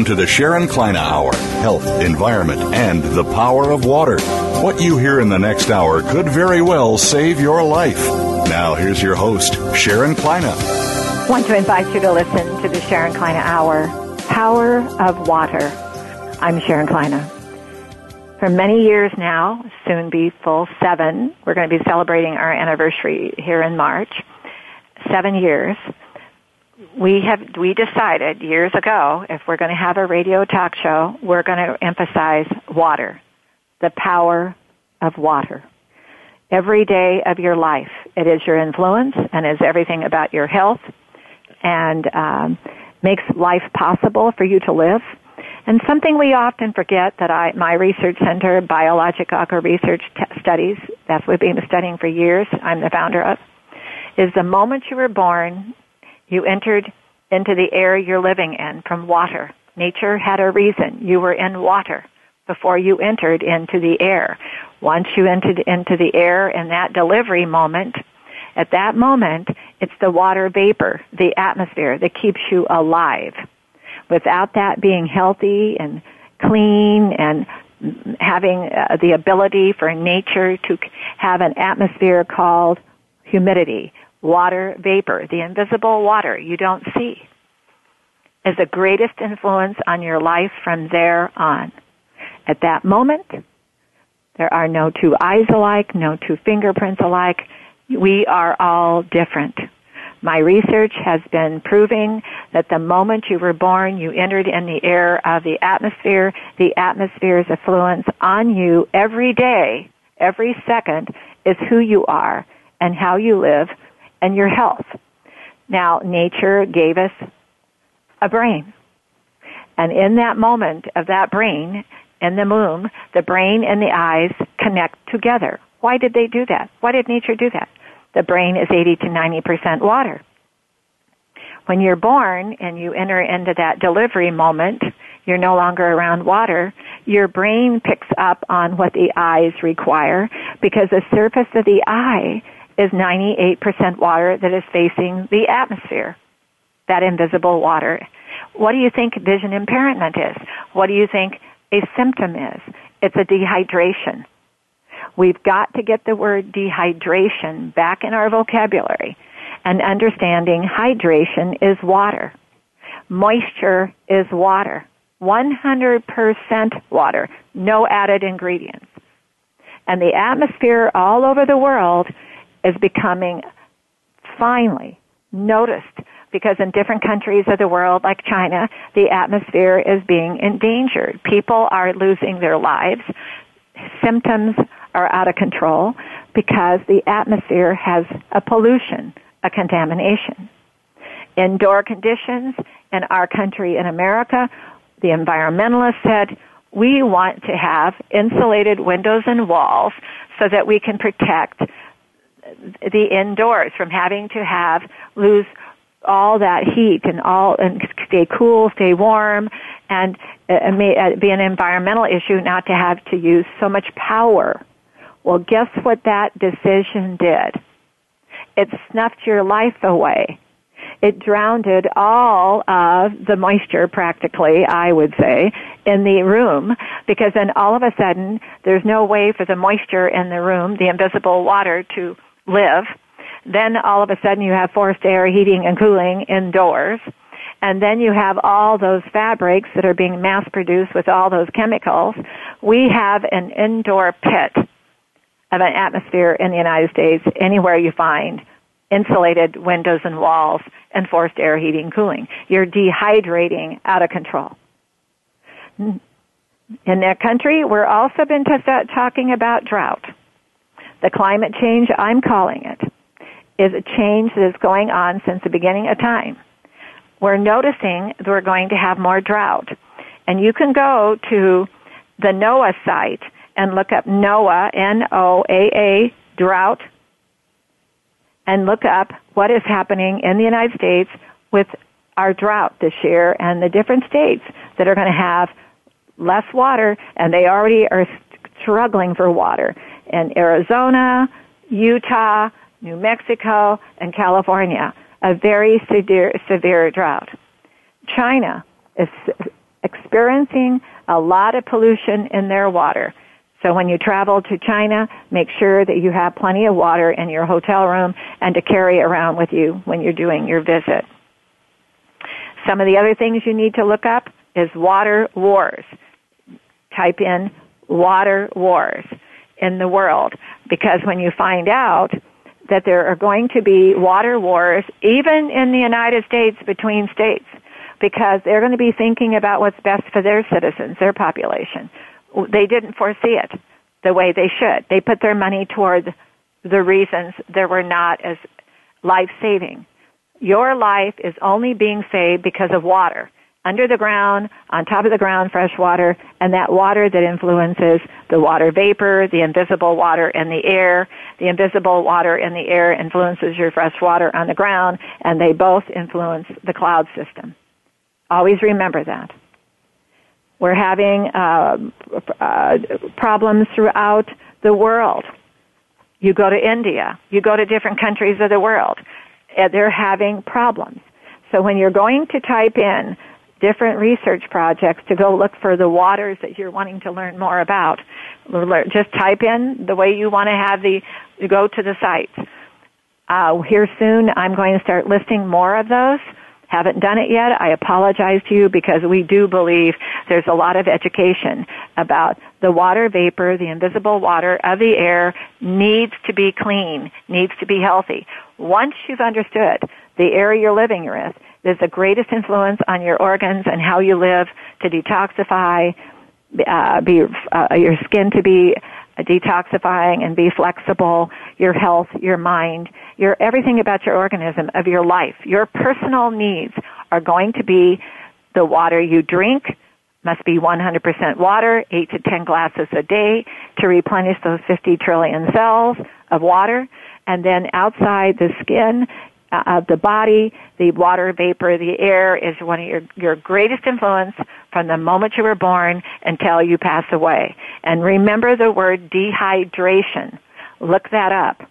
Welcome to the Sharon Kleyne Hour Health, Environment, and the Power of Water. What you hear in the next hour could very well save your life. Now, here's your host, Sharon Kleyne. I want to invite you to listen to the Sharon Kleyne Hour Power of Water. I'm Sharon Kleyne. For many years now, soon be full seven, we're going to be celebrating our anniversary here in March. Seven years we have we decided years ago if we're going to have a radio talk show, we're going to emphasize water, the power of water. Every day of your life, it is your influence and is everything about your health, and um, makes life possible for you to live. And something we often forget that I, my research center, Biologic Aqua Research T- Studies, that's what we've been studying for years, I'm the founder of, is the moment you were born, you entered into the air you're living in from water. Nature had a reason. You were in water before you entered into the air. Once you entered into the air in that delivery moment, at that moment, it's the water vapor, the atmosphere that keeps you alive. Without that being healthy and clean and having uh, the ability for nature to have an atmosphere called humidity, water vapor, the invisible water you don't see, is the greatest influence on your life from there on. At that moment, there are no two eyes alike, no two fingerprints alike. We are all different. My research has been proving that the moment you were born, you entered in the air of the atmosphere. The atmosphere's influence on you every day, every second, is who you are and how you live and your health. Now, nature gave us a brain. And in that moment of that brain and the womb, the brain and the eyes connect together. Why did they do that? Why did nature do that? The brain is 80 to 90% water. When you're born and you enter into that delivery moment, you're no longer around water, your brain picks up on what the eyes require because the surface of the eye is 98% water that is facing the atmosphere, that invisible water. What do you think vision impairment is? What do you think a symptom is? It's a dehydration. We've got to get the word dehydration back in our vocabulary and understanding hydration is water. Moisture is water. 100% water. No added ingredients. And the atmosphere all over the world is becoming finally noticed because in different countries of the world, like China, the atmosphere is being endangered. People are losing their lives. Symptoms are out of control because the atmosphere has a pollution, a contamination. Indoor conditions in our country in America, the environmentalists said, we want to have insulated windows and walls so that we can protect the indoors from having to have lose all that heat and all and stay cool, stay warm, and it may uh, be an environmental issue not to have to use so much power. Well, guess what that decision did? It snuffed your life away. It drowned all of the moisture practically, I would say, in the room because then all of a sudden there's no way for the moisture in the room, the invisible water to live. Then all of a sudden you have forced air heating and cooling indoors. And then you have all those fabrics that are being mass produced with all those chemicals. We have an indoor pit of an atmosphere in the United States anywhere you find insulated windows and walls and forced air heating and cooling. You're dehydrating out of control. in that country, we're also been t- talking about drought. The climate change, I'm calling it, is a change that is going on since the beginning of time. We're noticing that we're going to have more drought. And you can go to the NOAA site and look up NOAA, N-O-A-A, drought, and look up what is happening in the United States with our drought this year and the different states that are going to have less water and they already are struggling for water. In Arizona, Utah, New Mexico, and California, a very severe, severe drought. China is experiencing a lot of pollution in their water. So when you travel to China, make sure that you have plenty of water in your hotel room and to carry around with you when you're doing your visit. Some of the other things you need to look up is water wars. Type in water wars in the world because when you find out that there are going to be water wars even in the United States between states because they're going to be thinking about what's best for their citizens, their population. They didn't foresee it the way they should. They put their money toward the reasons that were not as life saving. Your life is only being saved because of water. Under the ground, on top of the ground, fresh water, and that water that influences the water vapor, the invisible water in the air. The invisible water in the air influences your fresh water on the ground, and they both influence the cloud system. Always remember that. We're having uh, uh, problems throughout the world. You go to India, you go to different countries of the world they're having problems. So when you're going to type in different research projects to go look for the waters that you're wanting to learn more about, just type in the way you want to have the, go to the sites. Uh, here soon, I'm going to start listing more of those. Haven't done it yet. I apologize to you because we do believe there's a lot of education about the water vapor, the invisible water of the air needs to be clean, needs to be healthy. Once you've understood the air you're living with is the greatest influence on your organs and how you live to detoxify, uh, be uh, your skin to be detoxifying and be flexible, your health, your mind, your everything about your organism, of your life, your personal needs are going to be the water you drink, must be 100% water, 8 to 10 glasses a day to replenish those 50 trillion cells of water. And then outside the skin Uh, of the body, the water vapor, the air is one of your, your greatest influence from the moment you were born until you pass away. And remember the word dehydration. Look that up.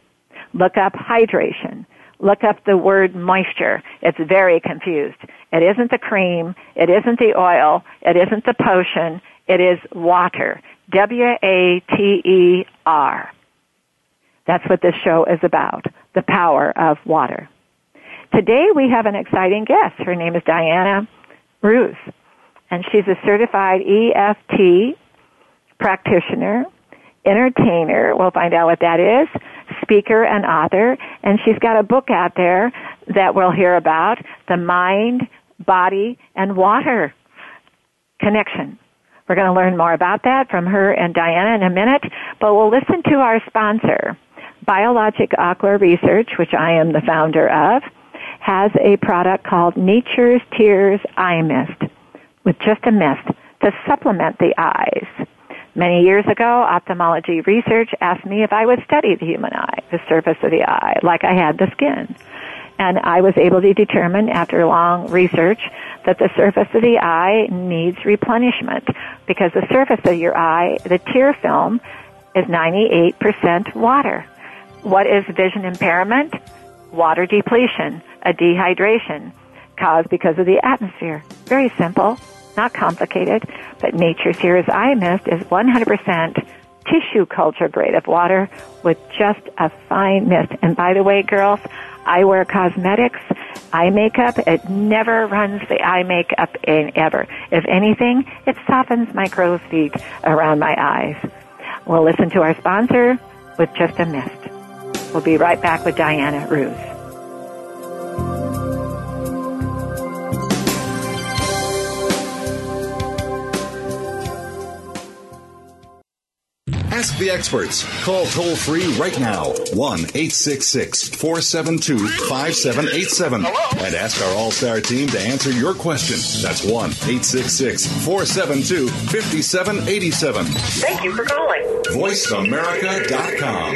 Look up hydration. Look up the word moisture. It's very confused. It isn't the cream. It isn't the oil. It isn't the potion. It is water. W-A-T-E-R. That's what this show is about, the power of water. Today we have an exciting guest. Her name is Diana Ruth, and she's a certified EFT practitioner, entertainer, we'll find out what that is, speaker and author, and she's got a book out there that we'll hear about, The Mind, Body, and Water Connection. We're going to learn more about that from her and Diana in a minute, but we'll listen to our sponsor. Biologic Aqua Research, which I am the founder of, has a product called Nature's Tears Eye Mist with just a mist to supplement the eyes. Many years ago, ophthalmology research asked me if I would study the human eye, the surface of the eye, like I had the skin. And I was able to determine after long research that the surface of the eye needs replenishment because the surface of your eye, the tear film, is 98% water. What is vision impairment? Water depletion, a dehydration caused because of the atmosphere. Very simple, not complicated, but Nature's Tears Eye Mist is 100% tissue culture grade of water with just a fine mist. And by the way, girls, I wear cosmetics, eye makeup. It never runs the eye makeup in ever. If anything, it softens my crow's feet around my eyes. We'll listen to our sponsor with just a mist. We'll be right back with Diana Ruth. Ask the experts. Call toll free right now 1 866 472 5787 and ask our All Star team to answer your question. That's 1 866 472 5787. Thank you for calling. VoiceAmerica.com.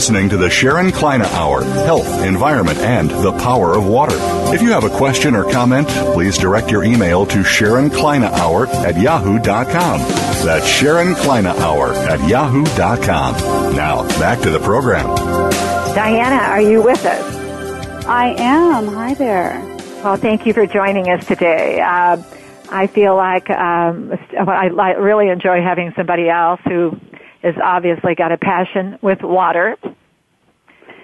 listening to the Sharon Kleyne Hour Health, Environment, and the Power of Water. If you have a question or comment, please direct your email to Sharon Kleyne Hour at yahoo.com. That's Sharon Kleyne Hour at yahoo.com. Now, back to the program. Diana, are you with us? I am. Hi there. Well, thank you for joining us today. Uh, I feel like um, I, I really enjoy having somebody else who has obviously got a passion with water.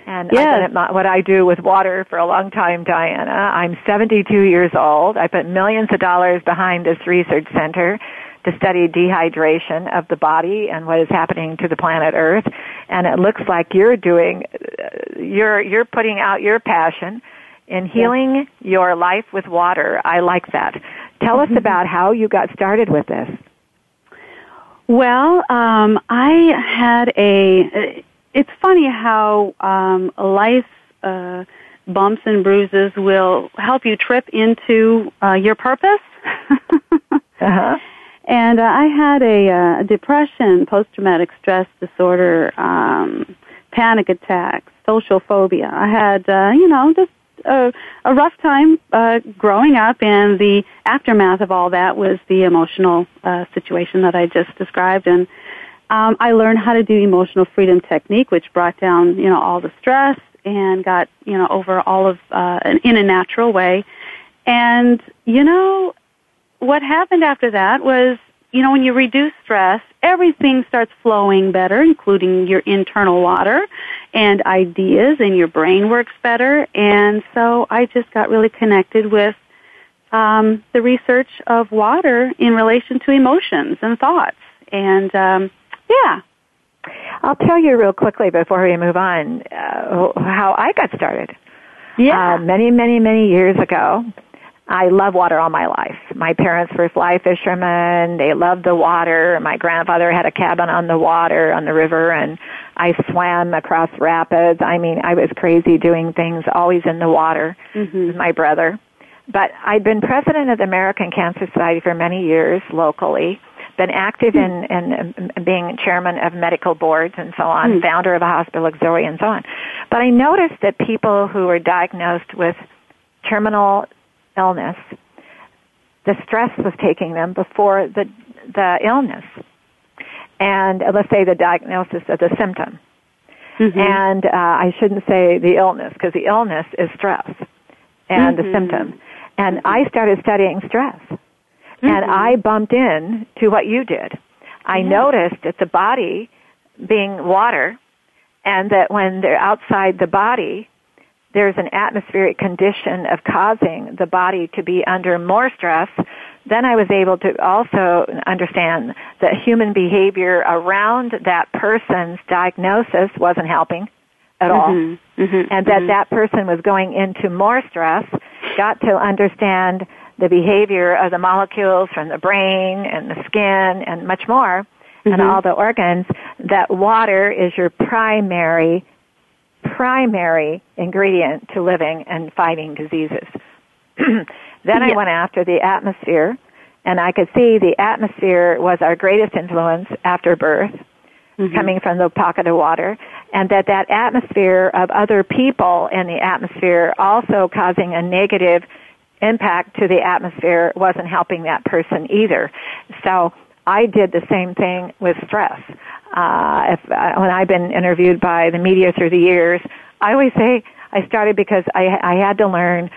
And Yes. It, what I do with water for a long time, Diana. I'm 72 years old. I put millions of dollars behind this research center to study dehydration of the body and what is happening to the planet Earth. And it looks like you're doing, uh, you're, you're putting out your passion in healing your life with water. I like that. Tell us about how you got started with this. Well, um, I had a. It's funny how um, life uh, bumps and bruises will help you trip into uh, your purpose. Uh-huh. And uh, I had a uh, depression, post-traumatic stress disorder, um, panic attacks, social phobia. I had, uh, you know, just a, a rough time uh, growing up, and the aftermath of all that was the emotional uh, situation that I just described. And um, I learned how to do emotional freedom technique, which brought down, you know, all the stress and got, you know, over all of uh, in a natural way. And you know, what happened after that was, you know, when you reduce stress, everything starts flowing better, including your internal water and ideas, and your brain works better. And so I just got really connected with um, the research of water in relation to emotions and thoughts. And um, yeah, I'll tell you real quickly before we move on uh, how I got started. yeah, Uh, many, many, many years ago, I love water all my life. My parents were fly fishermen. They loved the water. My grandfather had a cabin on the water, on the river, and I swam across rapids. I mean, I was crazy doing things always in the water Mhm. with my brother. But I'd been president of the American Cancer Society for many years locally, been active in, in, in being chairman of medical boards and so on, Hmm. founder of a hospital auxiliary and so on. But I noticed that people who were diagnosed with terminal illness, the stress was taking them before the, the illness. And uh, let's say the diagnosis of the symptom. Mhm. And uh, I shouldn't say the illness because the illness is stress and the Mhm. symptom. And I started studying stress. And Mhm. I bumped in to what you did. I noticed that the body being water and that when they're outside the body, there's an atmospheric condition of causing the body to be under more stress. Then I was able to also understand that human behavior around that person's diagnosis wasn't helping at all Mhm. Mhm. and that Mhm. that person was going into more stress, got to understand the behavior of the molecules from the brain and the skin and much more, and Mhm. all the organs, that water is your primary, primary ingredient to living and fighting diseases. then I went after the atmosphere, and I could see the atmosphere was our greatest influence after birth mm-hmm. coming from the pocket of water, and that that atmosphere of other people in the atmosphere also causing a negative impact to the atmosphere wasn't helping that person either. So I did the same thing with stress. Uh, if, uh, when I've been interviewed by the media through the years, I always say I started because I, I had to learn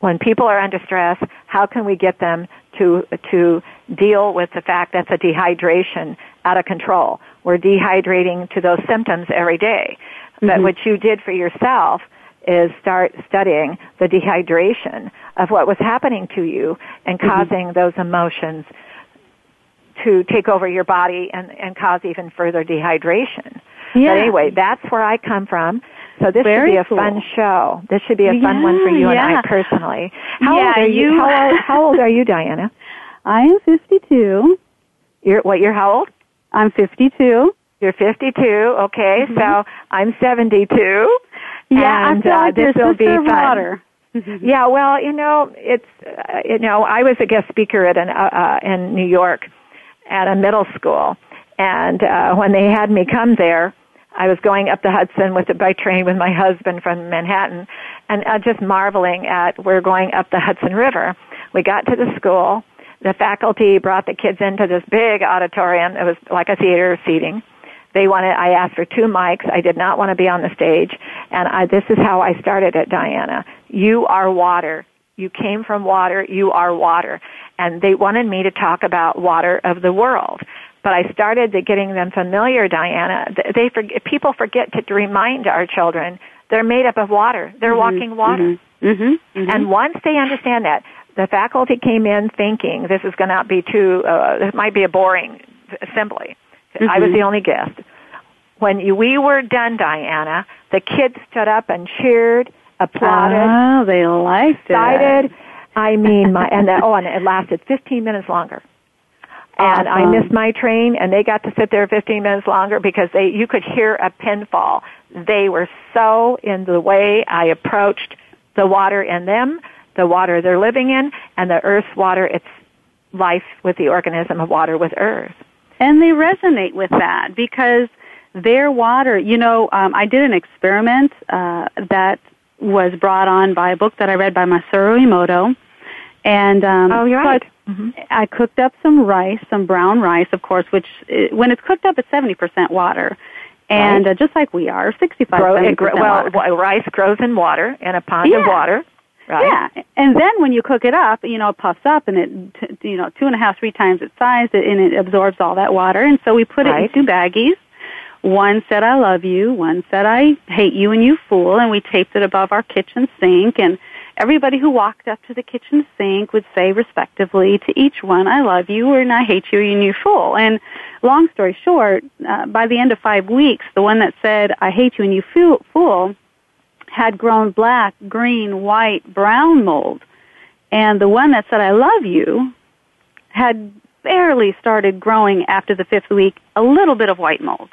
when people are under stress, how can we get them to to deal with the fact that's a dehydration out of control. We're dehydrating to those symptoms every day. But mm-hmm. what you did for yourself is start studying the dehydration of what was happening to you and mm-hmm. causing those emotions to take over your body and, and cause even further dehydration. Yeah. But anyway, that's where I come from. So this Very should be a cool. fun show. This should be a fun yeah, one for you yeah. and I personally. How yeah, old are you? you how, old, how old are you, Diana? I am 52. You're what? You're how old? I'm 52. You're 52. Okay, mm-hmm. so I'm 72. Yeah, and, I feel uh, like this will be fun. water. yeah, well, you know, it's uh, you know, I was a guest speaker at an uh, uh, in New York at a middle school, and uh, when they had me come there, I was going up the Hudson with by train with my husband from Manhattan, and uh, just marveling at we're going up the Hudson River. We got to the school the faculty brought the kids into this big auditorium. It was like a theater seating. They wanted, I asked for two mics. I did not want to be on the stage. And I, this is how I started it, Diana. You are water. You came from water. You are water. And they wanted me to talk about water of the world. But I started getting them familiar, Diana. They forget, people forget to remind our children they're made up of water. They're mm-hmm, walking water. Mm-hmm, mm-hmm, mm-hmm. and once they understand that, the faculty came in thinking this is going to be too, uh, this might be a boring assembly. Mm-hmm. I was the only guest. When we were done, Diana, the kids stood up and cheered, applauded. Oh, they liked excited. it. I mean, my and the, oh, and it lasted 15 minutes longer. And awesome. I missed my train, and they got to sit there 15 minutes longer because they you could hear a pin fall. They were so in the way I approached the water in them the water they're living in, and the earth's water, it's life with the organism of water with earth. And they resonate with that because their water, you know, um, I did an experiment uh, that was brought on by a book that I read by Masaru Emoto. And um, oh, you're right. So mm-hmm. I cooked up some rice, some brown rice, of course, which when it's cooked up, it's seventy percent water, and right. uh, just like we are, sixty-five Grow, percent well, water. rice grows in water in a pond yeah. of water. Right. Yeah, and then when you cook it up, you know, it puffs up and it, you know, two and a half, three times its size, and it absorbs all that water. And so we put right. it in two baggies. One said "I love you," one said "I hate you," and you fool. And we taped it above our kitchen sink. And everybody who walked up to the kitchen sink would say, respectively, to each one, "I love you," or "I hate you," and you fool. And long story short, uh, by the end of five weeks, the one that said "I hate you" and you fool had grown black, green, white, brown mold. And the one that said, I love you, had barely started growing after the fifth week, a little bit of white mold.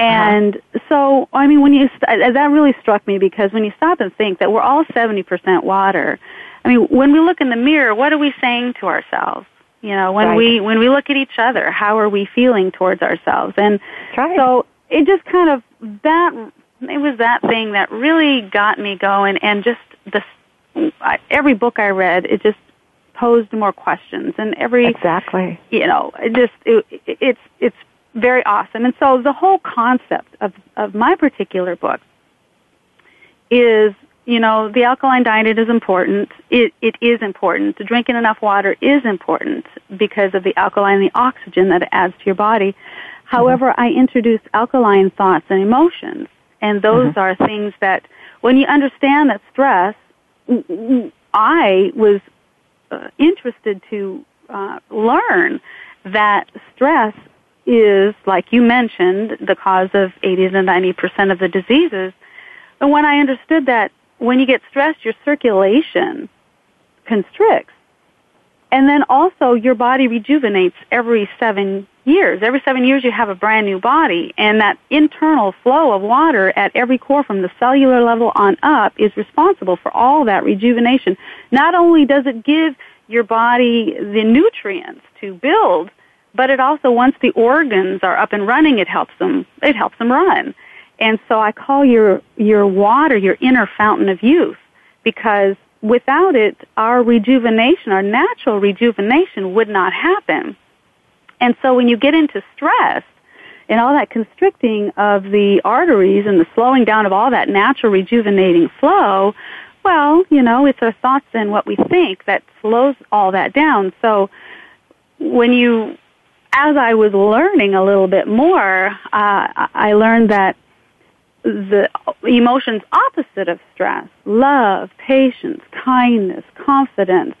And uh-huh. so, I mean, when you, that really struck me because when you stop and think that we're all 70% water, I mean, when we look in the mirror, what are we saying to ourselves? You know, when right. we, when we look at each other, how are we feeling towards ourselves? And right. so it just kind of, that it was that thing that really got me going and just the every book I read it just posed more questions and every exactly you know it just it, it's it's very awesome and so the whole concept of of my particular book is you know the alkaline diet is important it it is important drinking enough water is important because of the alkaline and the oxygen that it adds to your body however mm-hmm. i introduce alkaline thoughts and emotions and those mm-hmm. are things that, when you understand that stress, I was uh, interested to uh, learn that stress is, like you mentioned, the cause of 80 to 90 percent of the diseases. And when I understood that when you get stressed, your circulation constricts. And then also your body rejuvenates every seven years. Every seven years you have a brand new body and that internal flow of water at every core from the cellular level on up is responsible for all that rejuvenation. Not only does it give your body the nutrients to build but it also once the organs are up and running, it helps them. It helps them run. And so I call your your water your inner fountain of youth because without it, our rejuvenation, our natural rejuvenation, would not happen. And so when you get into stress, and all that constricting of the arteries and the slowing down of all that natural rejuvenating flow, well, you know, it's our thoughts and what we think that slows all that down. So when you, as I was learning a little bit more, uh, I learned that the emotions opposite of stress, love, patience, kindness, confidence,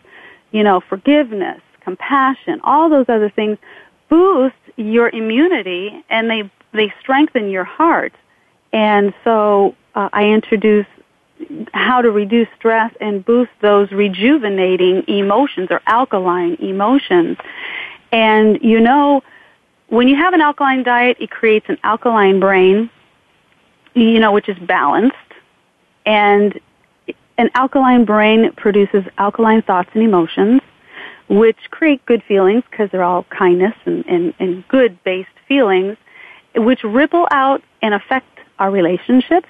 you know, forgiveness, compassion, all those other things boost your immunity and they they strengthen your heart. And so uh, I introduce how to reduce stress and boost those rejuvenating emotions or alkaline emotions. And you know, when you have an alkaline diet, it creates an alkaline brain, you know, which is balanced. And an alkaline brain produces alkaline thoughts and emotions, which create good feelings because they're all kindness and, and, and good based feelings, which ripple out and affect our relationships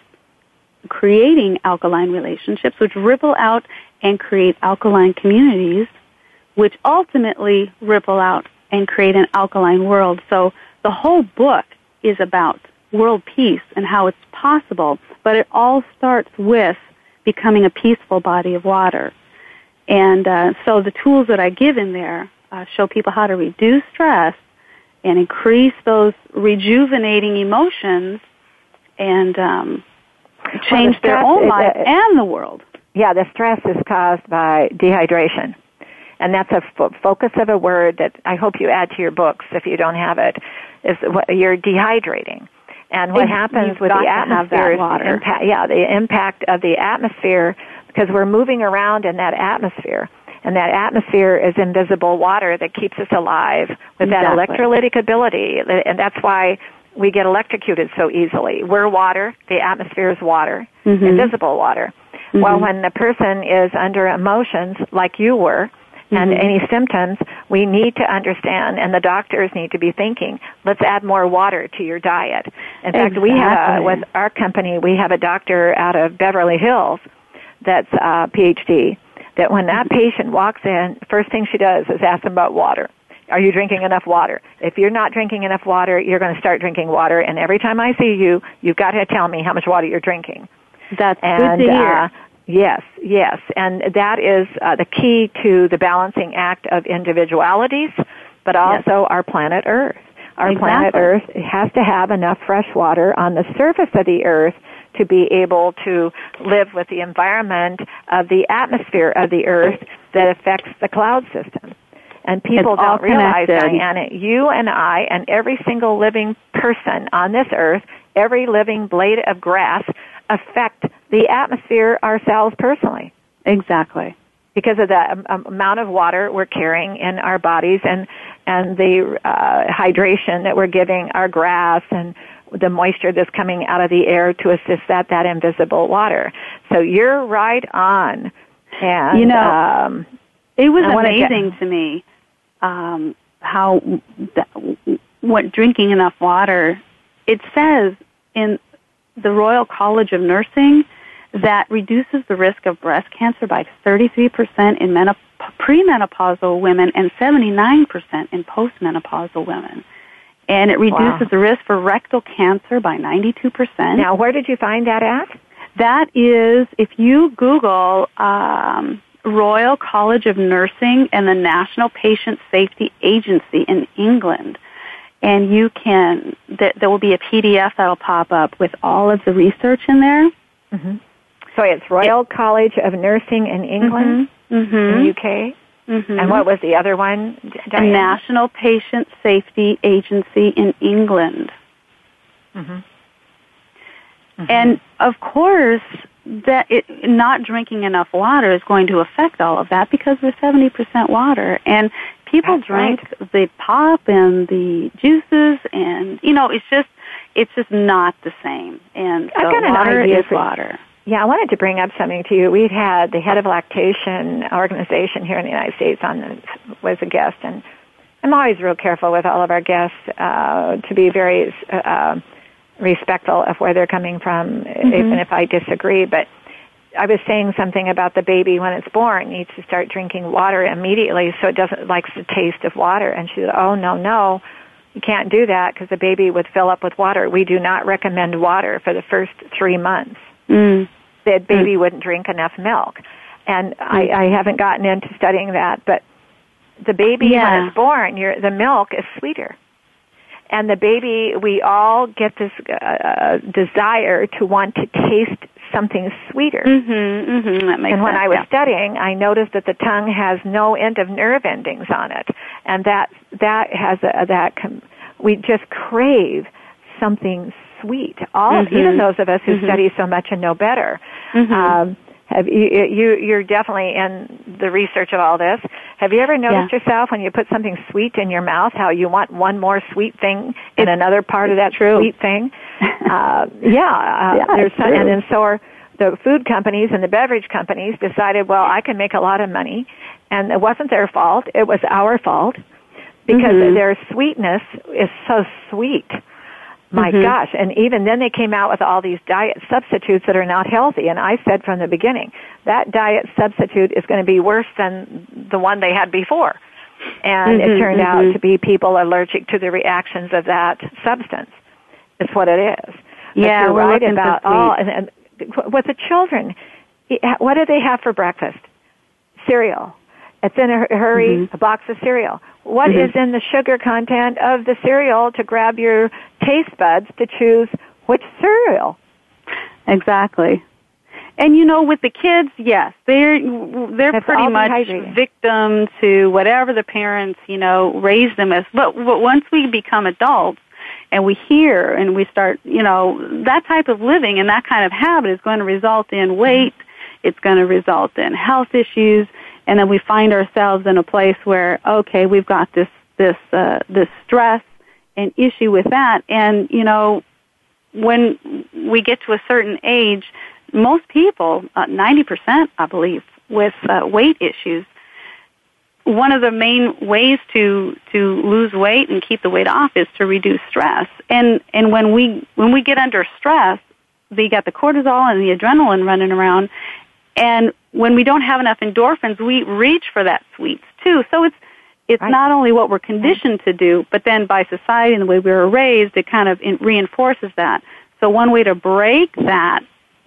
creating alkaline relationships, which ripple out and create alkaline communities, which ultimately ripple out and create an alkaline world. So the whole book is about world peace and how it's possible, but it all starts with becoming a peaceful body of water. And uh, so the tools that I give in there uh, show people how to reduce stress and increase those rejuvenating emotions and um, change well, the their own life uh, and the world. Yeah, the stress is caused by dehydration. And that's a f- focus of a word that I hope you add to your books if you don't have it. Is what, you're dehydrating. And what happens with the atmosphere is impact, yeah, the impact of the atmosphere because we're moving around in that atmosphere. And that atmosphere is invisible water that keeps us alive with exactly. that electrolytic ability. And that's why we get electrocuted so easily. We're water, the atmosphere is water, mm-hmm. invisible water. Mm-hmm. Well, when the person is under emotions like you were, and mm-hmm. any symptoms, we need to understand, and the doctors need to be thinking, let's add more water to your diet. In exactly. fact, we have, with our company, we have a doctor out of Beverly Hills that's a PhD, that when that patient walks in, first thing she does is ask them about water. Are you drinking enough water? If you're not drinking enough water, you're going to start drinking water. And every time I see you, you've got to tell me how much water you're drinking. That's and, good to hear. Uh, yes, yes. And that is uh, the key to the balancing act of individualities, but also yes. our planet Earth. Our exactly. planet Earth has to have enough fresh water on the surface of the Earth to be able to live with the environment of the atmosphere of the Earth that affects the cloud system. And people it's don't realize. Diana, you and I and every single living person on this earth, every living blade of grass affect the atmosphere ourselves personally. Exactly. Because of the um, amount of water we're carrying in our bodies and, and the uh, hydration that we're giving our grass and the moisture that's coming out of the air to assist that, that invisible water. So you're right on. And, you know, um, it was amazing get, to me um, how that, what drinking enough water. It says in the Royal College of Nursing that reduces the risk of breast cancer by 33% in menop- premenopausal women and 79% in postmenopausal women. And it reduces wow. the risk for rectal cancer by 92%. Now, where did you find that at? That is, if you Google um, Royal College of Nursing and the National Patient Safety Agency in England. And you can, there will be a PDF that'll pop up with all of the research in there. Mm-hmm. So it's Royal it, College of Nursing in England, mm-hmm, in the UK. Mm-hmm. And what was the other one? The National Patient Safety Agency in England. Mm-hmm. And of course, that it, not drinking enough water is going to affect all of that because we're 70% water. And people That's drink right. the pop and the juices and, you know, it's just, it's just not the same. And so I've got water an idea is for, water. Yeah, I wanted to bring up something to you. We've had the head of lactation organization here in the United States on the, was a guest and I'm always real careful with all of our guests uh, to be very uh, respectful of where they're coming from, mm-hmm. even if I disagree. But I was saying something about the baby when it's born needs to start drinking water immediately so it doesn't likes the taste of water. And she said, "Oh no, no, you can't do that because the baby would fill up with water. We do not recommend water for the first three months. Mm. The baby mm. wouldn't drink enough milk." And mm. I, I haven't gotten into studying that, but the baby yeah. when it's born, your the milk is sweeter. And the baby, we all get this uh, desire to want to taste something sweeter. Mm-hmm, mm-hmm, that makes and when sense, I was yeah. studying, I noticed that the tongue has no end of nerve endings on it, and that that has a, that com- we just crave something sweet. All mm-hmm. even those of us who mm-hmm. study so much and know better. Mm-hmm. Um, have you, you you're definitely in the research of all this. Have you ever noticed yeah. yourself when you put something sweet in your mouth how you want one more sweet thing in another part of that true. sweet thing? uh, yeah, uh, yeah, there's some, and then so are the food companies and the beverage companies decided, well, I can make a lot of money, and it wasn't their fault; it was our fault because mm-hmm. their sweetness is so sweet my mm-hmm. gosh. And even then they came out with all these diet substitutes that are not healthy. And I said from the beginning, that diet substitute is going to be worse than the one they had before. And mm-hmm, it turned mm-hmm. out to be people allergic to the reactions of that substance. It's what it is. But Yeah, you're we're right about all. And, and with the children, what do they have for breakfast? Cereal. It's in a hurry, Mm-hmm. a box of cereal. What Mhm. is in the sugar content of the cereal to grab your taste buds to choose which cereal? Exactly. And you know, with the kids, yes, they're they're That's pretty much victim to whatever the parents, you know, raise them as. But, but once we become adults and we hear and we start, you know, that type of living and that kind of habit is going to result in weight. It's going to result in health issues, and then we find ourselves in a place where, okay, we've got this this uh, this stress and issue with that, and you know, when we get to a certain age, most people, uh, 90%, I believe, with uh, weight issues, one of the main ways to to lose weight and keep the weight off is to reduce stress. And and when we when we get under stress, they got the cortisol and the adrenaline running around, and when we don't have enough endorphins, we reach for that sweets too. So it's it's Right. not only what we're conditioned to do, but then by society and the way we were raised, it kind of in, reinforces that. So one way to break that,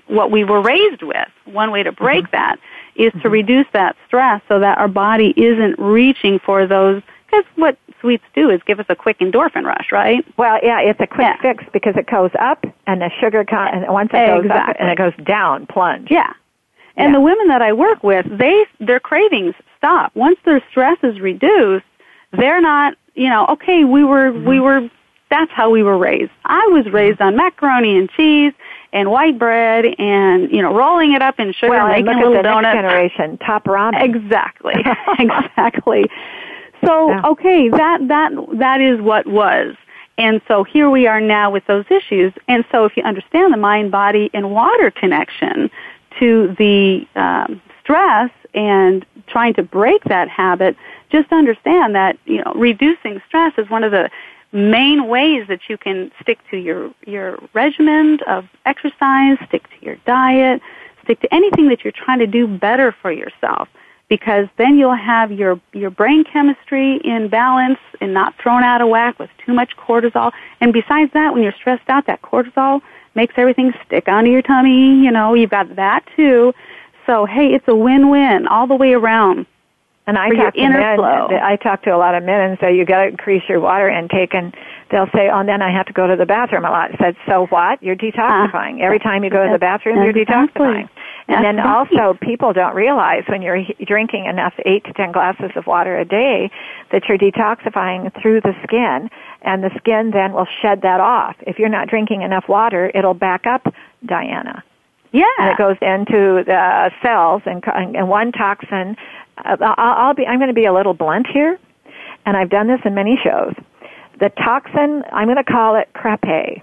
what we were raised with, one way to mm-hmm. break that is to mm-hmm. reduce that stress so that our body isn't reaching for those, because what sweets do is give us a quick endorphin rush, right? Well, yeah, it's a quick Yeah. fix because it goes up and the sugar con- and once it goes up and it goes down, plunge. Yeah. And Yeah. the women that I work with, they their cravings stop. Once their stress is reduced, they're not, you know, okay, we were mm-hmm. we were that's how we were raised. I was raised on macaroni and cheese and white bread and, you know, rolling it up in sugar Well, and making look a at little the donut. next generation, top ramen. Exactly. exactly. So, Yeah. okay, that that that is what was. And so here we are now with those issues. And so if you understand the mind, body, and water connection to the um, stress and trying to break that habit, just understand that you know reducing stress is one of the main ways that you can stick to your your regimen of exercise, stick to your diet, stick to anything that you're trying to do better for yourself because then you'll have your your brain chemistry in balance and not thrown out of whack with too much cortisol. And besides that, when you're stressed out, that cortisol makes everything stick onto your tummy. You know, you've got that too. So hey, it's a win-win all the way around. And I talk to inner men. flow. I talk to a lot of men and say you got to increase your water intake, and they'll say, "Oh, then I have to go to the bathroom a lot." I said, "So what? You're uh, detoxifying. Every time you go to the bathroom, you're detoxifying." And then also, people don't realize when you're drinking enough eight to ten glasses of water a day that you're detoxifying through the skin, and the skin then will shed that off. If you're not drinking enough water, it'll back up, Diana Yeah. and it goes into the cells and, and one toxin. uh, I'll, I'll be. I'm going to be a little blunt here, and I've done this in many shows. The toxin, I'm going to call it crape,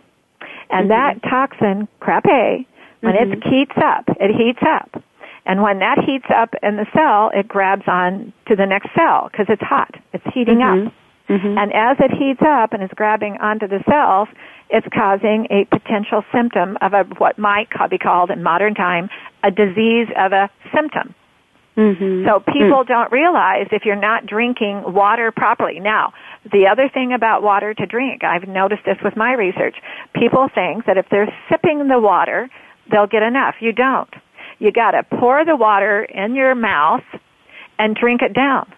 and that toxin crape, when it heats up, it heats up, and when that heats up in the cell, it grabs on to the next cell because it's hot. It's heating up. Mm-hmm. And as it heats up and is grabbing onto the cells, it's causing a potential symptom of a, what might be called in modern time a disease of a symptom. Mm-hmm. So people mm. don't realize if you're not drinking water properly. Now, the other thing about water to drink, I've noticed this with my research. People think that if they're sipping the water, they'll get enough. You don't. You gotta pour the water in your mouth and drink it down.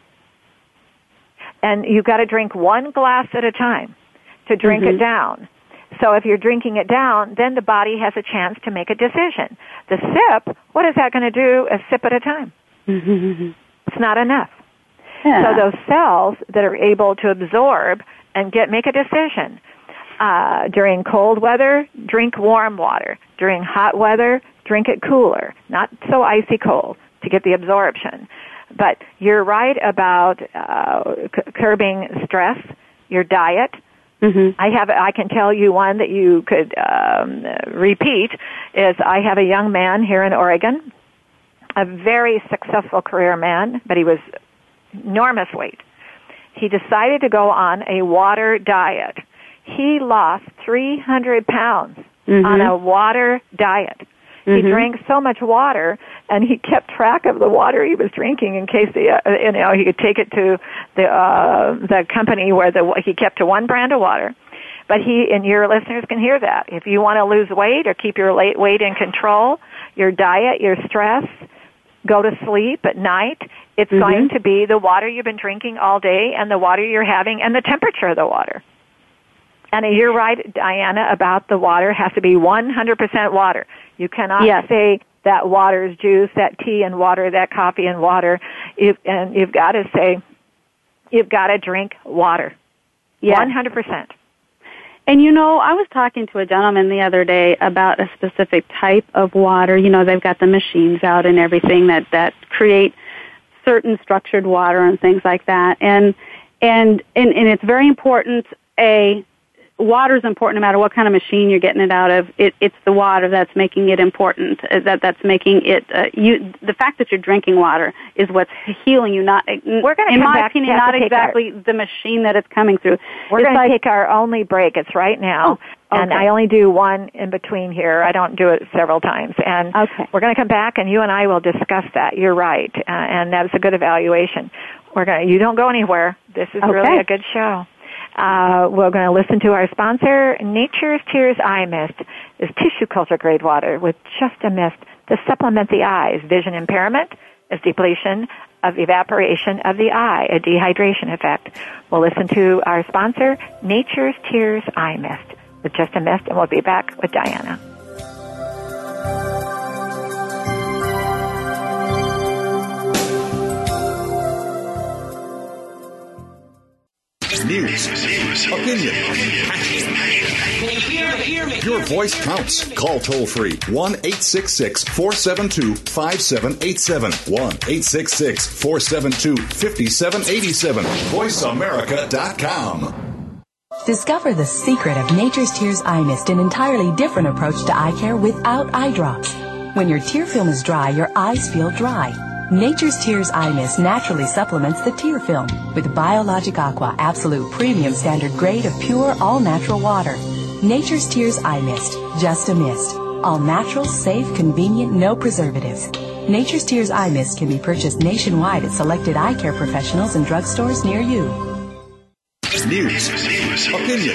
And you've got to drink one glass at a time to drink mm-hmm. it down. So if you're drinking it down, then the body has a chance to make a decision. The sip, what is that going to do a sip at a time? Mm-hmm. It's not enough. Yeah. So those cells that are able to absorb and get make a decision. Uh, during cold weather, drink warm water. During hot weather, drink it cooler, not so icy cold to get the absorption. But you're right about uh, c- curbing stress, your diet. Mm-hmm. I have. I can tell you one that you could um, repeat. Is I have a young man here in Oregon, a very successful career man, but he was enormous weight. He decided to go on a water diet. He lost 300 pounds mm-hmm. on a water diet. Mm-hmm. He drank so much water, and he kept track of the water he was drinking in case the uh, you know he could take it to the uh, the company where the he kept to one brand of water. But he and your listeners can hear that. If you want to lose weight or keep your weight in control, your diet, your stress, go to sleep at night, it's mm-hmm. going to be the water you've been drinking all day and the water you're having and the temperature of the water. And you're right, Diana, about the water has to be 100% water. You cannot yes. say that water is juice, that tea and water, that coffee and water. You've, and you've got to say, you've got to drink water. Yes. 100%. And you know, I was talking to a gentleman the other day about a specific type of water. You know, they've got the machines out and everything that that create certain structured water and things like that. And and and, and it's very important a water is important no matter what kind of machine you're getting it out of. It, it's the water that's making it important. Uh, that that's making it. Uh, you the fact that you're drinking water is what's healing you. Not we're going to in my opinion, not exactly our, the machine that it's coming through. We're going like, to take our only break. It's right now. Oh, Okay. And I only do one in between here. I don't do it several times. And okay. we're going to come back and you and I will discuss that. You're right. Uh, and that's a good evaluation. We're going to, you don't go anywhere. This is okay. really a good show. Uh, we're going to listen to our sponsor, Nature's Tears Eye Mist, is tissue culture grade water with just a mist to supplement the eye's vision impairment, is depletion of evaporation of the eye, a dehydration effect. We'll listen to our sponsor, Nature's Tears Eye Mist, with just a mist, and we'll be back with Diana. News, opinion, your voice counts. Call toll free 1 866 472 5787. 1 866 472 5787. VoiceAmerica.com. Discover the secret of Nature's Tears Eye Mist, an entirely different approach to eye care without eye drops. When your tear film is dry, your eyes feel dry. Nature's Tears Eye Mist naturally supplements the tear film with Biologic Aqua Absolute Premium Standard Grade of pure, all natural water. Nature's Tears Eye Mist, just a mist. All natural, safe, convenient, no preservatives. Nature's Tears Eye Mist can be purchased nationwide at selected eye care professionals and drugstores near you. News, opinion,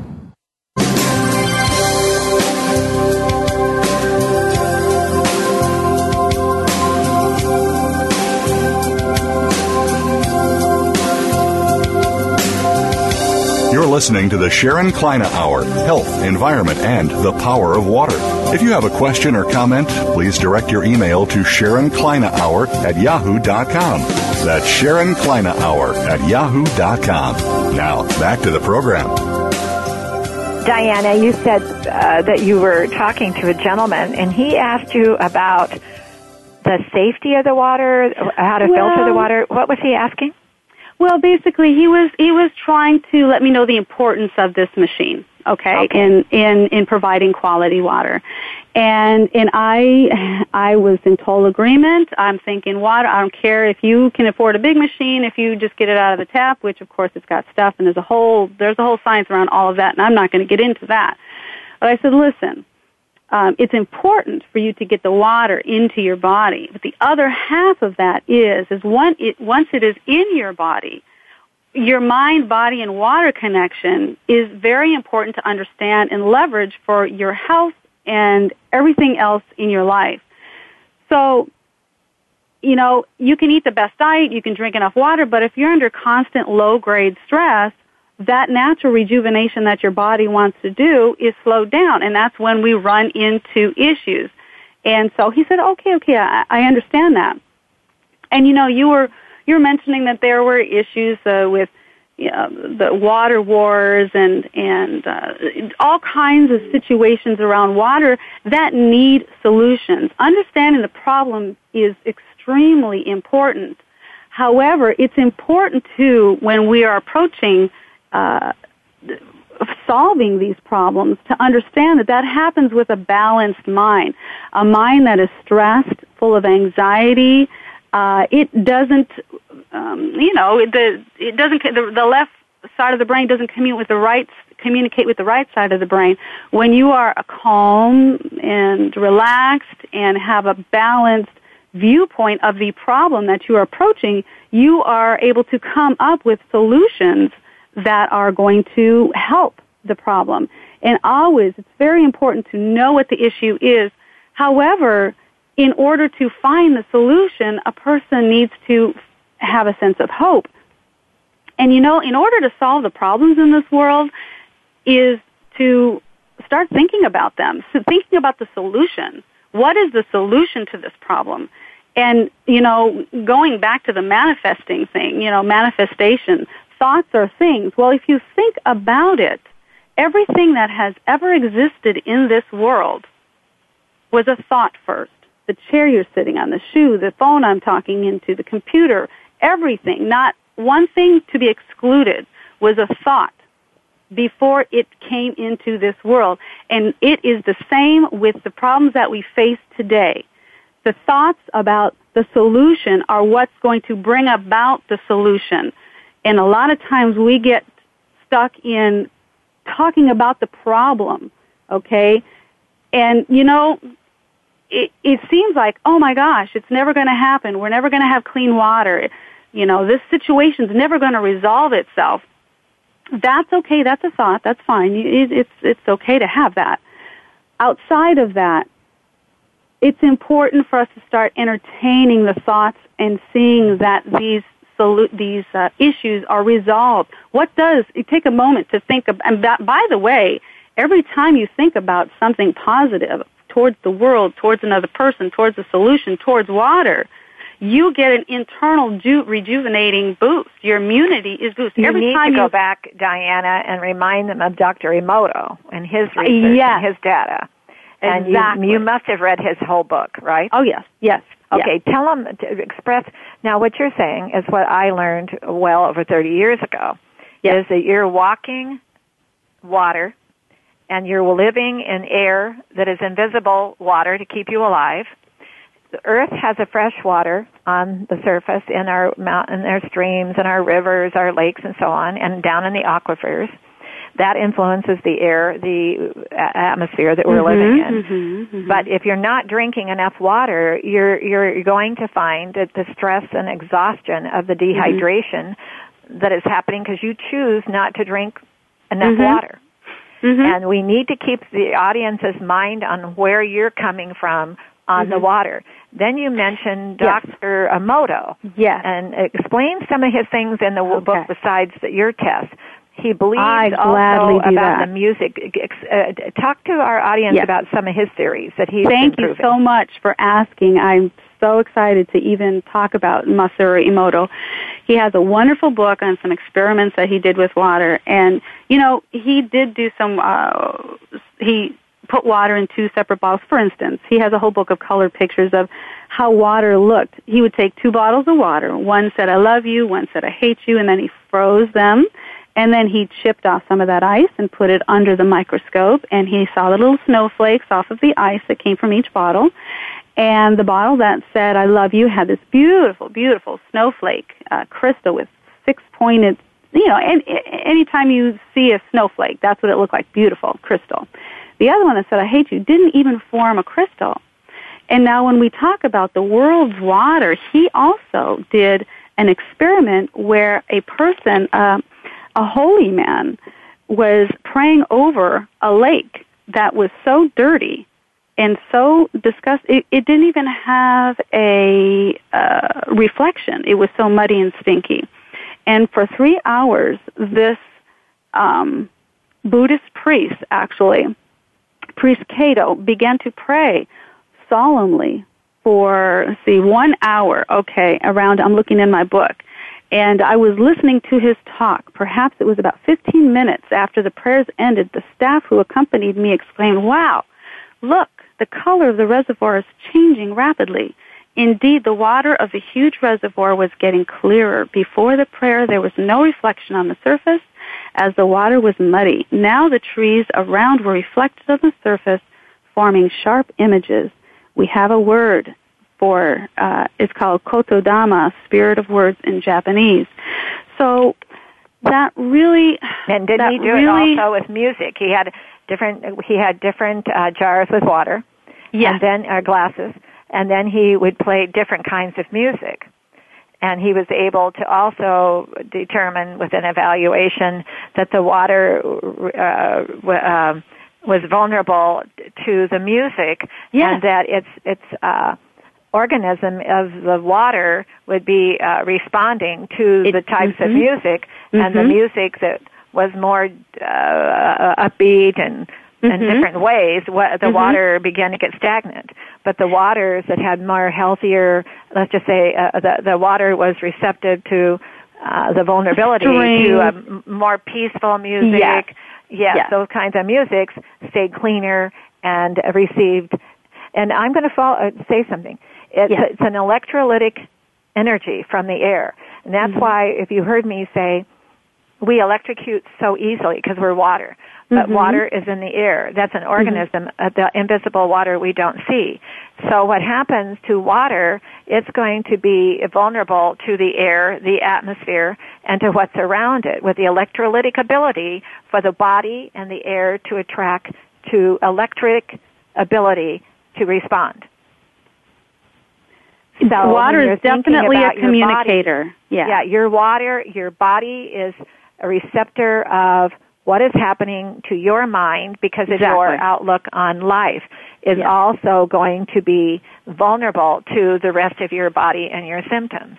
listening to the Sharon Kleyne Hour Health, Environment, and the Power of Water. If you have a question or comment, please direct your email to Sharon Kleyne Hour at yahoo.com. That's Sharon Kleyne Hour at yahoo.com. Now, back to the program. Diana, you said uh, that you were talking to a gentleman, and he asked you about the safety of the water, how to well, filter the water. What was he asking? Well, basically, he was he was trying to let me know the importance of this machine. Okay, Okay. in in in providing quality water, and and I I was in total agreement. I'm thinking water. I don't care if you can afford a big machine. If you just get it out of the tap, which of course it's got stuff, and there's a whole there's a whole science around all of that, and I'm not going to get into that. But I said, listen, um, it's important for you to get the water into your body. But the other half of that is, is one, it, once it is in your body, your mind, body, and water connection is very important to understand and leverage for your health and everything else in your life. So, you know, you can eat the best diet, you can drink enough water, but if you're under constant low grade stress, that natural rejuvenation that your body wants to do is slowed down, and that's when we run into issues. And so he said, "Okay, okay, I, I understand that." And you know, you were you were mentioning that there were issues uh, with the water wars and and uh, all kinds of situations around water that need solutions. Understanding the problem is extremely important. However, it's important too when we are approaching uh, solving these problems to understand that that happens with a balanced mind, a mind that is stressed, full of anxiety. Uh, it doesn't, um, you know, the it doesn't the, the left side of the brain doesn't commute with the right communicate with the right side of the brain. When you are calm and relaxed and have a balanced viewpoint of the problem that you are approaching, you are able to come up with solutions that are going to help the problem. And always, it's very important to know what the issue is. However, in order to find the solution, a person needs to have a sense of hope. And you know, in order to solve the problems in this world is to start thinking about them, so thinking about the solution. What is the solution to this problem? And, you know, going back to the manifesting thing, you know, manifestation, thoughts are things. Well, if you think about it, everything that has ever existed in this world was a thought first. The chair you're sitting on, the shoe, the phone I'm talking into, the computer, everything, not one thing to be excluded was a thought before it came into this world. And it is the same with the problems that we face today. The thoughts about the solution are what's going to bring about the solution. And a lot of times we get stuck in talking about the problem, okay? And you know, it, it seems like, oh my gosh, it's never going to happen. We're never going to have clean water. You know, this situation's never going to resolve itself. That's okay. That's a thought. That's fine. It, it's it's okay to have that. Outside of that, it's important for us to start entertaining the thoughts and seeing that these solu- these uh, issues are resolved. What does you take a moment to think of? And that, by the way, every time you think about something positive towards the world, towards another person, towards a solution, towards water, you get an internal ju- rejuvenating boost. Your immunity is boosted. You every need time to go back, Diana, and remind them of Dr. Emoto and his research Yes. and his data. And Exactly. you, you must have read his whole book, right? Oh yes, yes. Okay, tell them to express. Now, what you're saying is what I learned well over 30 years ago. Yes. Is that you're walking water, and you're living in air that is invisible water to keep you alive. The Earth has a fresh water on the surface in our mountain, our streams, and our rivers, our lakes, and so on, and down in the aquifers. That influences the air, the atmosphere that we're living in. Mm-hmm, But if you're not drinking enough water, you're you're going to find that the stress and exhaustion of the dehydration that is happening because you choose not to drink enough Mhm. water. Mm-hmm. And we need to keep the audience's mind on where you're coming from on the water. Then you mentioned Yes. Dr. Emoto yes. and explain some of his things in the Okay. book besides the, your test. He believes I also about that. the music. Uh, talk to our audience Yes. about some of his theories that he's Thank you so much for asking. I'm so excited to even talk about Masaru Emoto. He has a wonderful book on some experiments that he did with water, and you know he did do some. Uh, he put water in two separate bottles. For instance, he has a whole book of colored pictures of how water looked. He would take two bottles of water. One said, I love you, one said, I hate you, and then he froze them. And then he chipped off some of that ice and put it under the microscope, and he saw the little snowflakes off of the ice that came from each bottle. And the bottle that said, I love you, had this beautiful, beautiful snowflake uh, crystal with six pointed, you know, and, any, anytime you see a snowflake, that's what it looked like, beautiful crystal. The other one that said, I hate you, didn't even form a crystal. And now when we talk about the world's water, he also did an experiment where a person, uh, a holy man, was praying over a lake that was so dirty and so disgusting. It, it didn't even have a uh, reflection. It was so muddy and stinky. And for three hours, this um, Buddhist priest, actually, priest Kato, began to pray solemnly for, see, one hour, okay, around, I'm looking in my book. And I was listening to his talk. Perhaps it was about 15 minutes after the prayers ended. The staff who accompanied me exclaimed, wow, look, the color of the reservoir is changing rapidly. Indeed, the water of the huge reservoir was getting clearer. Before the prayer, there was no reflection on the surface as the water was muddy. Now the trees around were reflected on the surface, forming sharp images. We have a word for, uh, it's called kotodama, spirit of words in Japanese. So that really, and did he do really, it also with music? He had different, he had different uh, jars with water Yes. and then uh, glasses, and then he would play different kinds of music. And he was able to also determine with an evaluation that the water uh, w- uh, was vulnerable to the music, Yes. and that its its uh, organism of the water would be uh, responding to It- the types of mhm. music, and the Mhm. music that was more uh, upbeat and in Mhm. different ways, wa- the Mhm. water began to get stagnant. But the waters that had more healthier, let's just say, uh, the the water was receptive to uh, the vulnerability to um, more peaceful music. Yes. Yes, Yes. those kinds of musics stayed cleaner and received. And I'm going to follow, uh, say something. It's, Yes. it's an electrolytic energy from the air, and that's Mhm. why if you heard me say we electrocute so easily because we're water. But Mhm. water is in the air. That's an organism, uh, the invisible water we don't see. So what happens to water, it's going to be vulnerable to the air, the atmosphere, and to what's around it with the electrolytic ability for the body and the air to attract to electric ability to respond. So water is definitely a your body- communicator. yeah. yeah, your water, your body is a receptor of what is happening to your mind because of your outlook on life is Yeah. also going to be vulnerable to the rest of your body and your symptoms.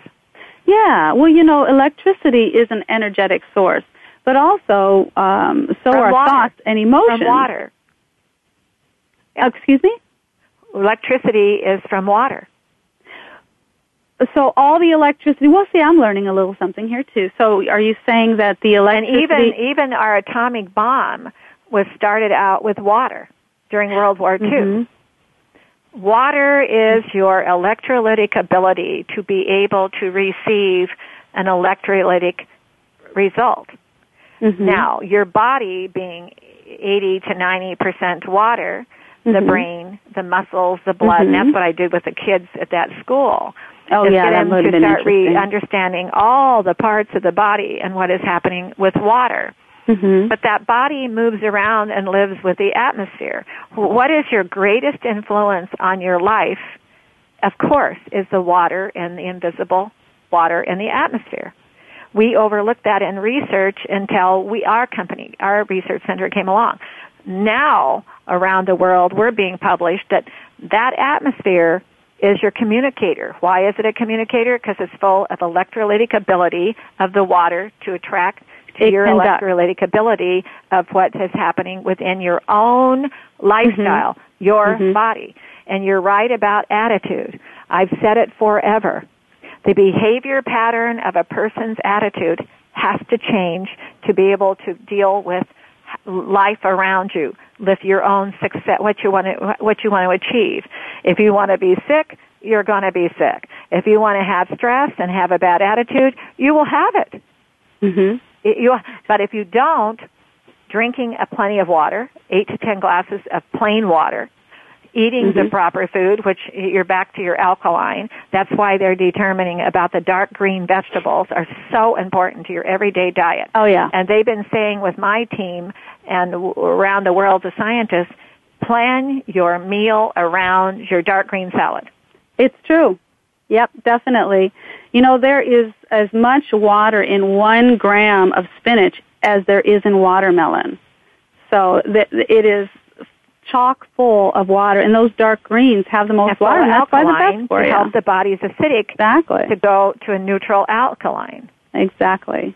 Yeah, well, you know, electricity is an energetic source, but also um, so From are water. thoughts and emotions. From water. Oh, excuse me. Electricity is from water. So all the electricity. Well, see, I'm learning a little something here too. So, are you saying that the And electricity? even even our atomic bomb was started out with water during World War II. Mhm. Water is your electrolytic ability to be able to receive an electrolytic result. Mhm. Now, your body being 80 to 90% water, the Mhm. brain, the muscles, the blood, and Mhm. that's what I did with the kids at that school. Oh is yeah, that them have to start re- understanding all the parts of the body and what is happening with water. Mhm. But that body moves around and lives with the atmosphere. What is your greatest influence on your life? Of course, is the water and the invisible water in the atmosphere. We overlooked that in research until we, our company, our research center came along. Now, around the world, we're being published that that atmosphere is your communicator. Why is it a communicator? Because it's full of electrolytic ability of the water to attract to It your electrolytic ability of what is happening within your own lifestyle, your Mhm. body. And you're right about attitude. I've said it forever. The behavior pattern of a person's attitude has to change to be able to deal with life around you, with your own success, what you want to, what you want to achieve. If you want to be sick, you're going to be sick. If you want to have stress and have a bad attitude, you will have it. Mhm. It- you, but if you don't, drinking a plenty of water, eight to ten glasses of plain water, eating the mm-hmm. proper food, which you're back to your alkaline. That's why they're determining about the dark green vegetables are so important to your everyday diet. Oh yeah. And they've been saying with my team and around the world, the scientists, plan your meal around your dark green salad. It's true. Yep, definitely. You know, there is as much water in one gram of spinach as there is in watermelon. So th- it is chock full of water, and those dark greens have the most water, and that's why alkaline best for to you. help the body's acidic Exactly. to go to a neutral alkaline. Exactly.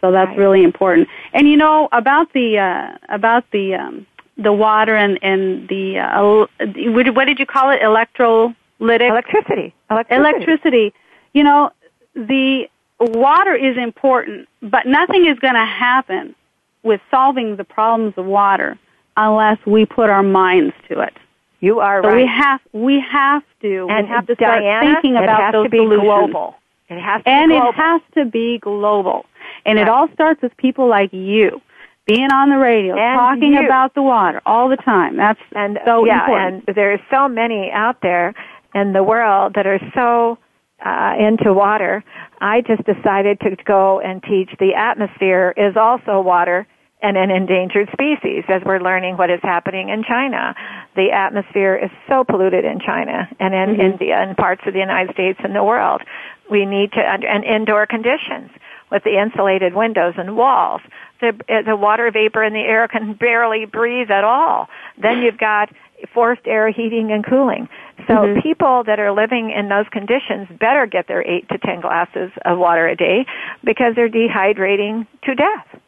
So that's Right. really important. And you know about the uh, about the um, the water and and the uh, what did- what did you call it? Electrolytic Electricity. Electricity. electricity. You know, the water is important, but nothing is going to happen with solving the problems of water unless we put our minds to it. You are So right. we have we have to and we have to start Diana, thinking it about has those to be solutions. global. It has to And be global. And it has to be global. And it all starts with people like you being on the radio, And talking you. about the water all the time. That's and so yeah, important. and there's so many out there in the world that are so uh, into water. I just decided to go and teach the atmosphere is also water and an endangered species as we're learning what is happening in China. The atmosphere is so polluted in China and in Mm-hmm. India and parts of the United States and the world. We need to, and indoor conditions with the insulated windows and walls. The, uh, the water vapor in the air can barely breathe at all. Then you've got forced air heating and cooling. So Mm-hmm. people that are living in those conditions better get their eight to ten glasses of water a day because they're dehydrating to death.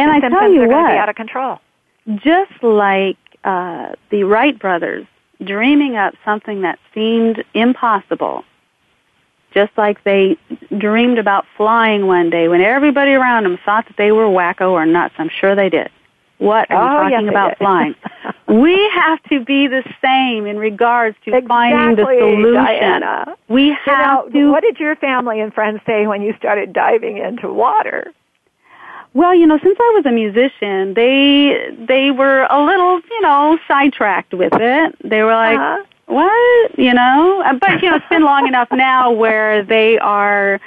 And I tell you are going to be out what, of control. just like uh, the Wright brothers dreaming up something that seemed impossible, just like they dreamed about flying one day when everybody around them thought that they were wacko or nuts. I'm sure they did. What are Oh, you talking they about flying? we have to be the same in regards to finding the Exactly, solution. Diana. We You know, to what did your family and friends say when you started diving into water? Well, you know, since I was a musician, they they were a little, you know, sidetracked with it. They were like, Uh-huh. "What?" You know, Uh, but you know, it's been long enough now where they are.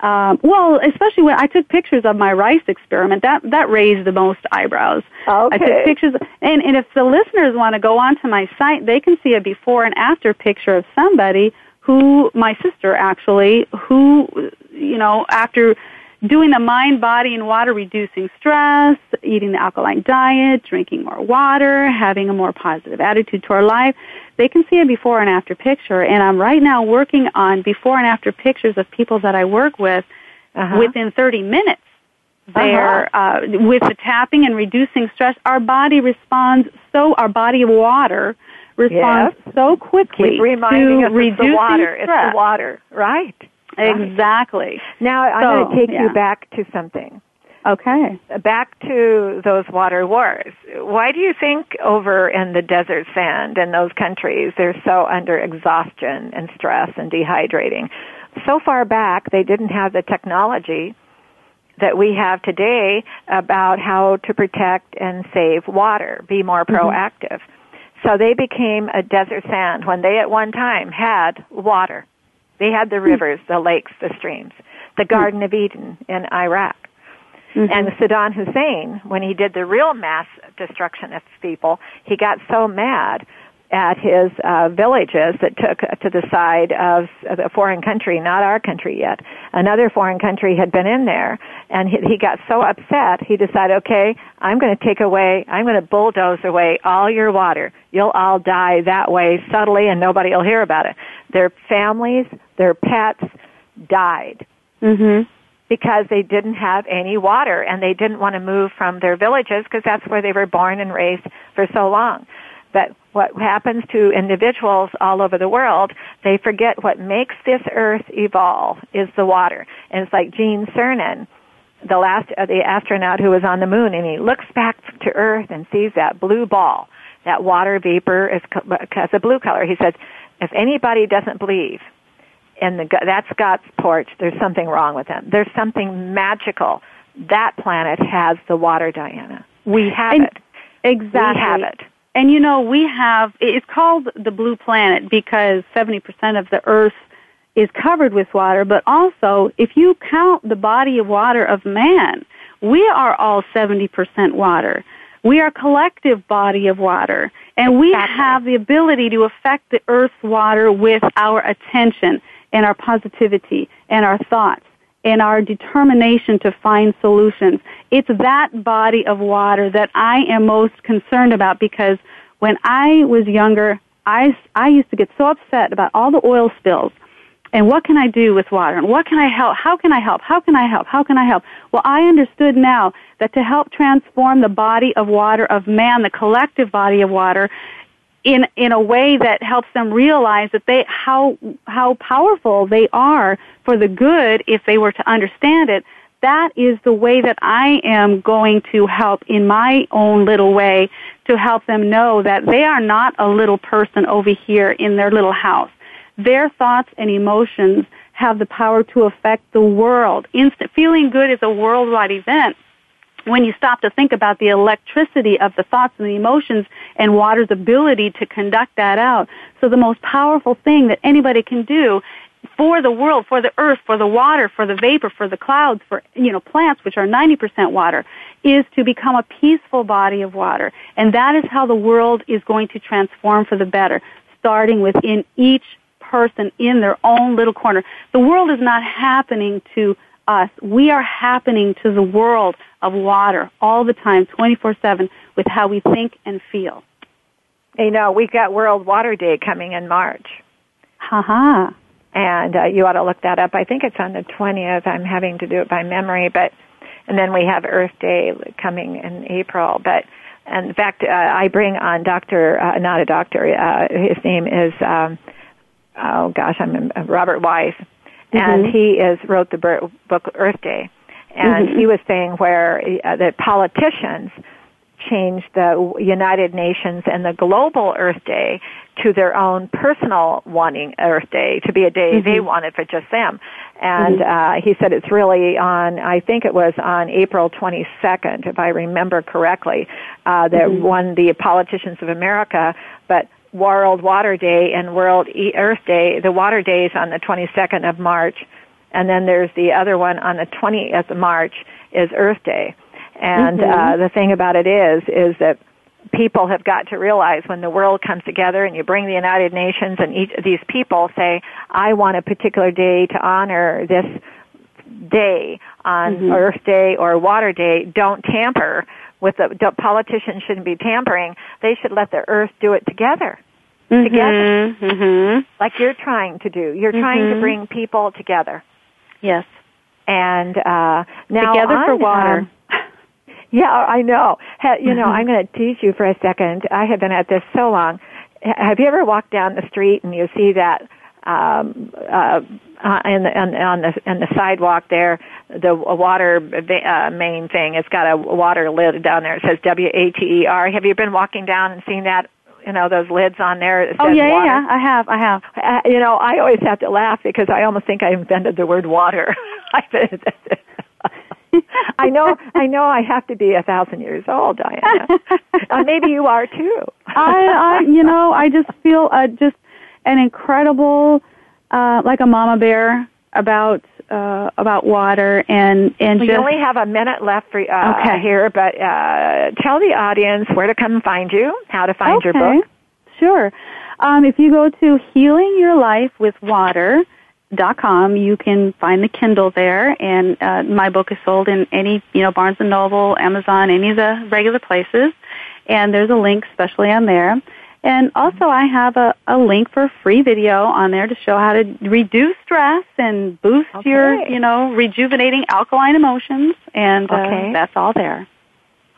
Um, well, especially when I took pictures of my rice experiment, that that raised the most eyebrows. Okay. I took pictures, and and if the listeners want to go onto my site, they can see a before and after picture of somebody who my sister actually who you know after doing the mind, body, and water reducing stress, eating the alkaline diet, drinking more water, having a more positive attitude toward life, they can see a before and after picture. And I'm right now working on before and after pictures of people that I work with Uh-huh. within 30 minutes. They're uh, with the tapping and reducing stress. Our body responds so. Our body of water responds so quickly Keep reminding to us it's reducing the water. It's the water, right? Exactly. Now I'm So, going to take you back to something. Okay. Uh, back to those water wars. Why do you think over in the desert sand in those countries they're so under exhaustion and stress and dehydrating? So far back they didn't have the technology that we have today about how to protect and save water, be more mm-hmm. proactive. So they became a desert sand when they at one time had water. They had the hmm. rivers, the lakes, the streams, the hmm. Garden of Eden in Iraq. Mm-hmm. And Saddam Hussein, when he did the real mass destruction of people, he got so mad at his uh, villages that took to the side of a foreign country, not our country yet. Another foreign country had been in there, and he, he got so upset, he decided, okay, I'm going to take away, I'm going to bulldoze away all your water. You'll all die that way subtly, and nobody will hear about it. Their families, their pets died Mhm. because they didn't have any water and they didn't want to move from their villages because that's where they were born and raised for so long. But what happens to individuals all over the world, they forget what makes this earth evolve is the water. And it's like Gene Cernan the last uh, the astronaut who was on the moon, and he looks back to Earth and sees that blue ball, that water vapor is has a blue color. He says, if anybody doesn't believe in the that's God's porch, there's something wrong with them. There's something magical. That planet has the water, Diana. We have and it. Exactly. We have it. And you know, we have, it's called the blue planet because 70% of the Earth is covered with water, but also, if you count the body of water of man, we are all 70% water. We are a collective body of water, and we exactly. have the ability to affect the Earth's water with our attention and our positivity and our thoughts and our determination to find solutions. It's that body of water that I am most concerned about because when I was younger, I, I used to get so upset about all the oil spills and what can I do with water and what can I help? How can I help? How can I help? How can I help? Well, I understood now that to help transform the body of water of man, the collective body of water, in in a way that helps them realize that they how how powerful they are for the good if they were to understand it that is the way that I am going to help in my own little way to help them know that they are not a little person over here in their little house. Their thoughts and emotions have the power to affect the world. Instant feeling good is a worldwide event when you stop to think about the electricity of the thoughts and the emotions and water's ability to conduct that out. So the most powerful thing that anybody can do for the world, for the earth, for the water, for the vapor, for the clouds, for, you know, plants, which are 90% water, is to become a peaceful body of water. And that is how the world is going to transform for the better, starting within each person in their own little corner. The world is not happening to us. We are happening to the world of water all the time, 24-7, with how we think and feel. You know, we've got World Water Day coming in March. Ha-ha. And uh, you ought to look that up. I think it's on the 20th. I'm having to do it by memory, but, and then we have Earth Day coming in April. But, in fact, uh, I bring on Dr., uh, not a doctor, uh, his name is, um, oh gosh, I'm Robert Weiss and Mm-hmm. he is wrote the book Earth Day, and Mhm. he was saying where uh, the politicians changed the United Nations and the global Earth Day to their own personal wanting Earth Day to be a day they wanted for just them. And uh, he said it's really on, I think it was on April 22nd, if I remember correctly, uh, that won the politicians of America, but World Water Day and World E- Earth Day. The Water Day is on the 22nd of March, and then there's the other one on the 20th of March is Earth Day. And uh, the thing about it is, is that people have got to realize when the world comes together and you bring the United Nations and each of these people say, I want a particular day to honor this day on Earth Day or Water Day, don't tamper with the, politicians shouldn't be tampering. They should let the earth do it together. Together. Mm-hmm. Like you're trying to do. You're trying to bring people together. Yes. And uh now Together for water. um, yeah, I know. Ha, you know, I'm going to tease you for a second. I have been at this so long. Have you ever walked down the street and you see that um, uh, uh, in the, on, on the on the sidewalk there, the water uh, main thing? It's got a water lid down there. It says W A T E R. Have you been walking down and seen that? You know those lids on there. That Oh yeah, yeah, water? yeah. I have, I have. Uh, you know, I always have to laugh because I almost think I invented the word water. I know, I know, I have to be a thousand years old, Diana. uh, maybe you are too. I, I, you know, I just feel uh, just an incredible, uh, like a mama bear about uh, about water and and We just only have a minute left for uh, Okay. here, but uh, tell the audience where to come find you, how to find your okay. book. Sure. Um, if you go to Healing Your Life with Water. Dot com. You can find the Kindle there, and uh, my book is sold in any, you know, Barnes and Noble, Amazon, any of the regular places. And there's a link specially on there. And also, I have a, a link for a free video on there to show how to reduce stress and boost your, you know, rejuvenating alkaline emotions. And uh, Okay. that's all there.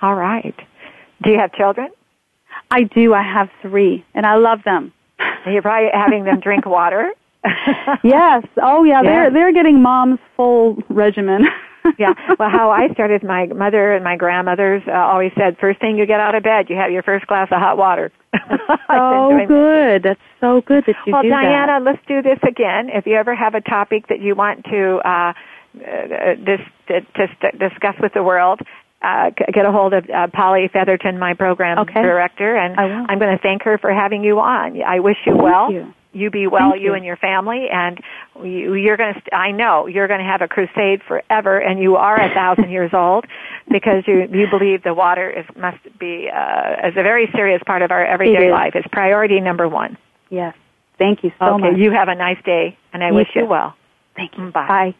All right. Do you have children? I do. I have three, and I love them. You're probably having them drink water. yes. Oh, yeah. Yeah. They're they're getting mom's full regimen. yeah. Well, how I started, my mother and my grandmothers uh, always said, first thing you get out of bed, you have your first glass of hot water. so good. That's so good that you well, do Diana, that. let's do this again. If you ever have a topic that you want to uh, uh, dis- to, to discuss with the world, uh, get a hold of uh, Polly Featherton, my program okay. director, and I'm going to thank her for having you on. I wish you Thank well. You. You be well, you you. and your family, and you, you're going to. I know you're going to have a crusade forever, and you are a thousand years old because you you believe the water is must be uh, is a very serious part of our everyday is. life. It's priority number one. Yes. Thank you so okay, much. you have a nice day, and I You wish you well. Thank you. Bye. Bye.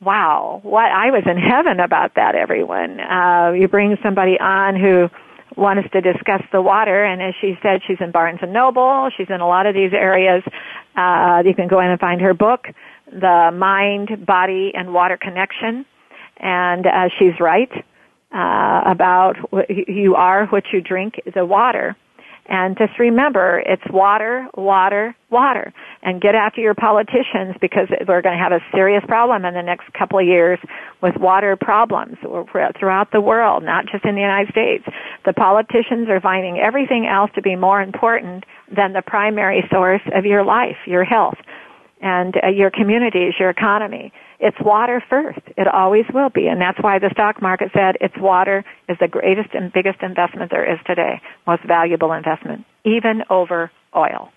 Wow, what I was in heaven about that, everyone. Uh, you bring somebody on who wants to discuss the water, and as she said, she's in Barnes and Noble. She's in a lot of these areas. Uh, you can go in and find her book, The Mind, Body, and Water Connection, and uh, she's right uh, about what you are what you drink, the water. And just remember, it's water, water, water. And get after your politicians because we're going to have a serious problem in the next couple of years with water problems throughout the world, not just in the United States. The politicians are finding everything else to be more important than the primary source of your life, your health, and uh, your communities, your economy. It's water first. It always will be. And that's why the stock market said it's water is the greatest and biggest investment there is today, most valuable investment, even over oil.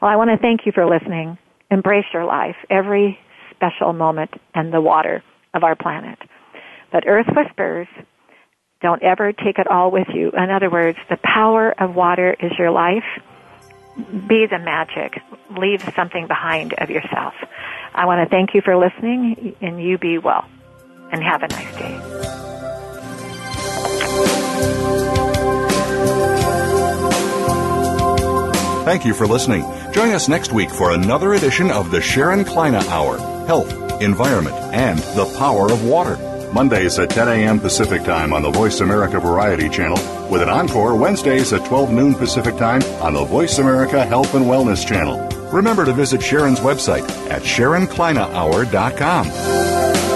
Well, I want to thank you for listening. Embrace your life, every special moment and the water of our planet. But Earth whispers, don't ever take it all with you. In other words, the power of water is your life. Be the magic. Leave something behind of yourself. I want to thank you for listening, and you be well. And have a nice day. Thank you for listening. Join us next week for another edition of the Sharon Kleyne Hour Health, Environment, and the Power of Water. Mondays at 10 a.m. Pacific Time on the Voice America Variety Channel, with an encore Wednesdays at 12 noon Pacific Time on the Voice America Health and Wellness Channel. Remember to visit Sharon's website at SharonKleyneHour.com.